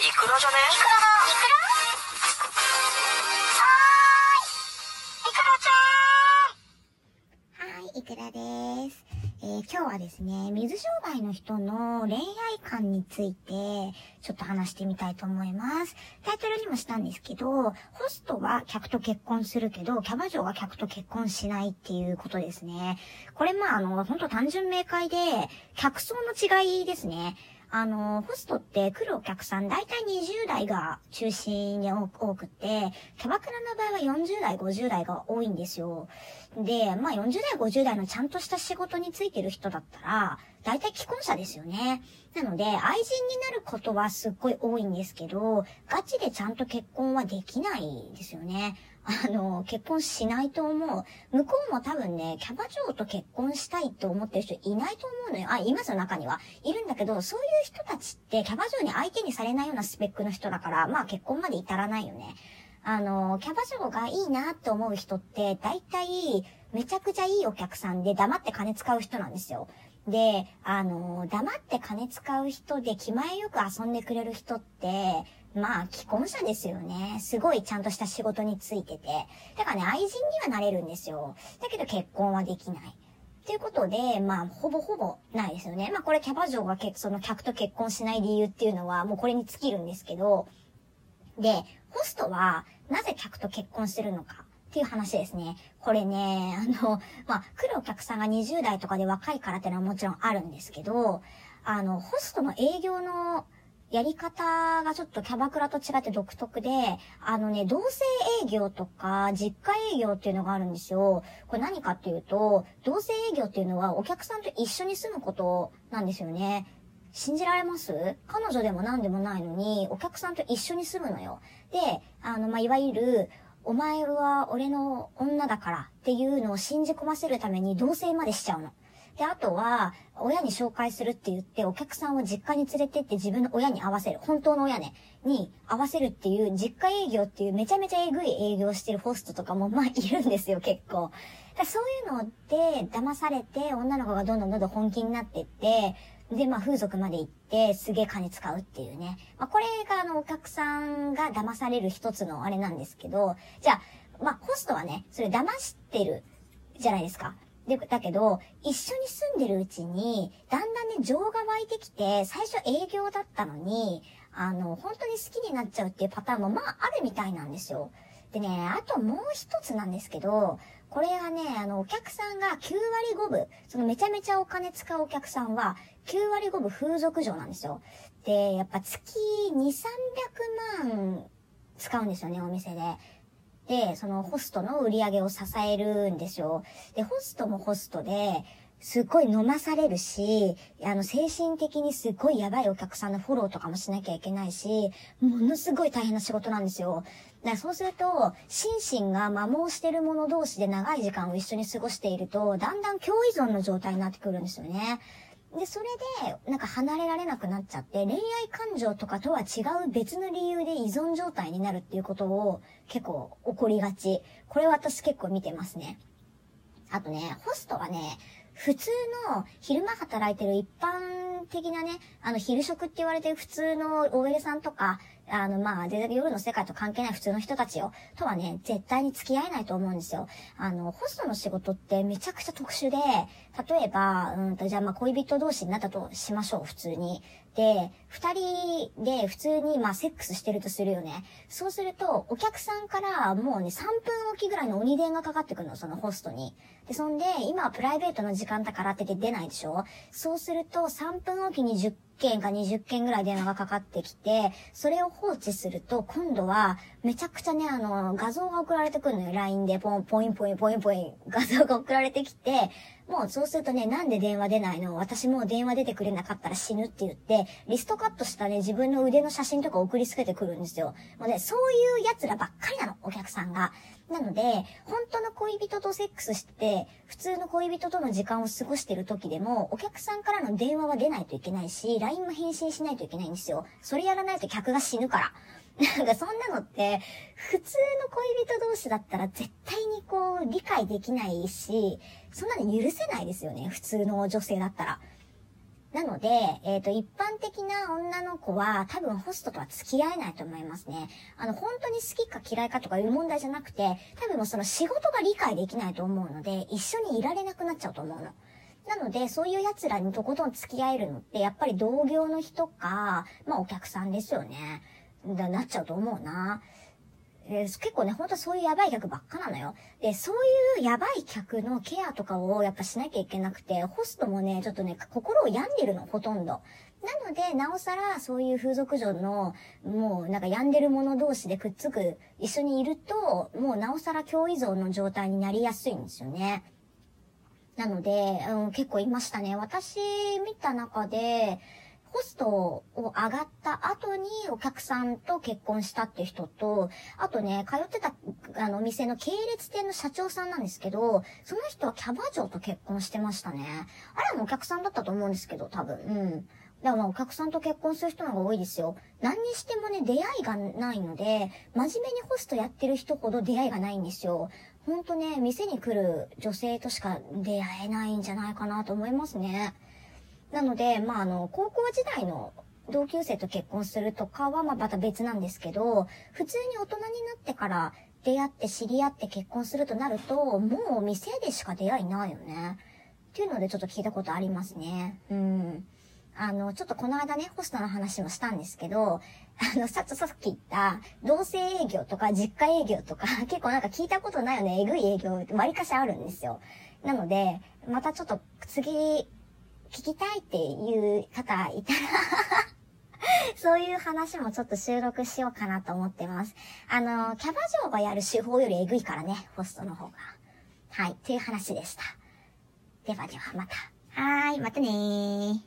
イクラじゃね？イクラだイクラはーい、イクラちゃん？はーい、イクラです。えー今日はですね、水商売の人の恋愛観について、ちょっと話してみたいと思います。タイトルにもしたんですけど、ホストは客と結婚するけど、キャバ嬢は客と結婚しないっていうことですね。これまあ、あの、本当単純明快で、客層の違いですね。あの、ホストって来るお客さん、大体20代が中心に多くて、キャバクラの場合は40代、50代が多いんですよ。で、まあ40代、50代のちゃんとした仕事についてる人だったら、大体既婚者ですよね。なので、愛人になることはすっごい多いんですけど、ガチでちゃんと結婚はできないですよね。あの、結婚しないと思う。向こうも多分ね、キャバ嬢と結婚したいと思ってる人いないと思うのよ。あ、いますよ、中には。いるんだけど、そういう人たちって、キャバ嬢に相手にされないようなスペックの人だから、まあ結婚まで至らないよね。あの、キャバ嬢がいいなって思う人って、大体、めちゃくちゃいいお客さんで黙って金使う人なんですよ。で、あの、黙って金使う人で気前よく遊んでくれる人って、まあ、既婚者ですよね。すごいちゃんとした仕事についてて。だからね、愛人にはなれるんですよ。だけど結婚はできない。ということで、まあ、ほぼほぼないですよね。まあ、これキャバ嬢が結その客と結婚しない理由っていうのは、もうこれに尽きるんですけど、で、ホストはなぜ客と結婚するのかっていう話ですね。これね、あの、まあ、来るお客さんが20代とかで若いからっていうのはもちろんあるんですけど、あの、ホストの営業のやり方がちょっとキャバクラと違って独特で、あのね、同性営業とか実家営業っていうのがあるんですよ。これ何かっていうと、同性営業っていうのはお客さんと一緒に住むことなんですよね。信じられます？彼女でも何でもないのに、お客さんと一緒に住むのよ。で、あの、まあ、いわゆる、お前は俺の女だからっていうのを信じ込ませるために同棲までしちゃうの。で、あとは、親に紹介するって言って、お客さんを実家に連れてって自分の親に合わせる。本当の親ね。に合わせるっていう、実家営業っていうめちゃめちゃえぐい営業してるホストとかも、まあ、いるんですよ、結構。だそういうので、騙されて、女の子がどんどんどんどん本気になってって、で、まあ、風俗まで行って、すげえ金使うっていうね。まあ、これが、あの、お客さんが騙される一つのあれなんですけど、じゃあ、まあ、ホストはね、それ騙してるじゃないですか。で、だけど、一緒に住んでるうちに、だんだんね、情が湧いてきて、最初営業だったのに、あの、本当に好きになっちゃうっていうパターンも、まあ、あるみたいなんですよ。でね、あともう一つなんですけど、これはね、あの、お客さんが9割5分、そのめちゃめちゃお金使うお客さんは、9割5分風俗嬢なんですよ。で、やっぱ月2、300万使うんですよね、お店で。で、そのホストの売り上げを支えるんですよ。で、ホストもホストで、すっごい飲まされるし、あの、精神的にすっごいやばいお客さんのフォローとかもしなきゃいけないし、ものすごい大変な仕事なんですよ。だからそうすると、心身が摩耗してる者同士で長い時間を一緒に過ごしていると、だんだん共依存の状態になってくるんですよね。で、それで、なんか離れられなくなっちゃって、恋愛感情とかとは違う別の理由で依存状態になるっていうことを結構起こりがち。これは私結構見てますね。あとね、ホストはね、普通の昼間働いてる一般的なね、あの昼食って言われてる普通の OL さんとか、あのまあ、全然夜の世界と関係ない普通の人たちよ、とはね、絶対に付き合えないと思うんですよ。あの、ホストの仕事ってめちゃくちゃ特殊で、例えば、うんと、じゃあまあ恋人同士になったとしましょう、普通に。で、二人で普通にまあセックスしてるとするよね。そうすると、お客さんからもうね、3分おきぐらいの鬼電がかかってくるの、そのホストに。で、そんで、今はプライベートの時間だからってて出ないでしょそうすると、3分おきに10件か20件ぐらい電話がかかってきて、それを放置すると、今度は、めちゃくちゃね、あの、画像が送られてくるのよ。LINE で、ポン、ポインポイン、ポインポイン、画像が送られてきて、もうそうするとね、なんで電話出ないの？私もう電話出てくれなかったら死ぬって言って、リストカットしたね、自分の腕の写真とか送りつけてくるんですよ。もうね、そういう奴らばっかりなの、お客さんが。なので、本当の恋人とセックスして、普通の恋人との時間を過ごしてる時でも、お客さんからの電話は出ないといけないし、LINE も返信しないといけないんですよ。それやらないと客が死ぬから。なんかそんなのって、普通の恋人同士だったら絶対にこう理解できないし、そんなの許せないですよね、普通の女性だったら。なので、えっ、と、一般的な女の子は多分ホストとは付き合えないと思いますね。あの、本当に好きか嫌いかとかいう問題じゃなくて、多分もうその仕事が理解できないと思うので、一緒にいられなくなっちゃうと思うの。なので、そういう奴らにとことん付き合えるのって、やっぱり同業の人か、まあお客さんですよね。だなっちゃうと思うな。えー、結構ね、ほんとそういうやばい客ばっかなのよ。で、そういうやばい客のケアとかをやっぱしなきゃいけなくて、ホストもね、ちょっとね、心を病んでるの、ほとんど。なので、なおさら、そういう風俗嬢の、もう、なんか病んでる者同士でくっつく、一緒にいると、もうなおさら共依存の状態になりやすいんですよね。なので、うん、結構いましたね。私見た中で、ホストを上がった後にお客さんと結婚したって人と、あとね、通ってた、あの、店の系列店の社長さんなんですけど、その人はキャバ嬢と結婚してましたね。あれもお客さんだったと思うんですけど、多分。うん。だからお客さんと結婚する人の方が多いですよ。何にしてもね、出会いがないので、真面目にホストやってる人ほど出会いがないんですよ。ほんとね、店に来る女性としか出会えないんじゃないかなと思いますね。なので、まあ、あの、高校時代の同級生と結婚するとかは、ま、また別なんですけど、普通に大人になってから出会って知り合って結婚するとなると、もう店でしか出会いないよね。っていうのでちょっと聞いたことありますね。うん。あの、ちょっとこの間ね、ホストの話もしたんですけど、あの、さっさっき言った、同性営業とか実家営業とか、結構なんか聞いたことないよね、えぐい営業って割かしあるんですよ。なので、またちょっと次、聞きたいっていう方いたら そういう話もちょっと収録しようかなと思ってます。あの、キャバ嬢がやる手法よりエグいからね、ホストの方が。はい、という話でした。ではではまた。はーい、またねー。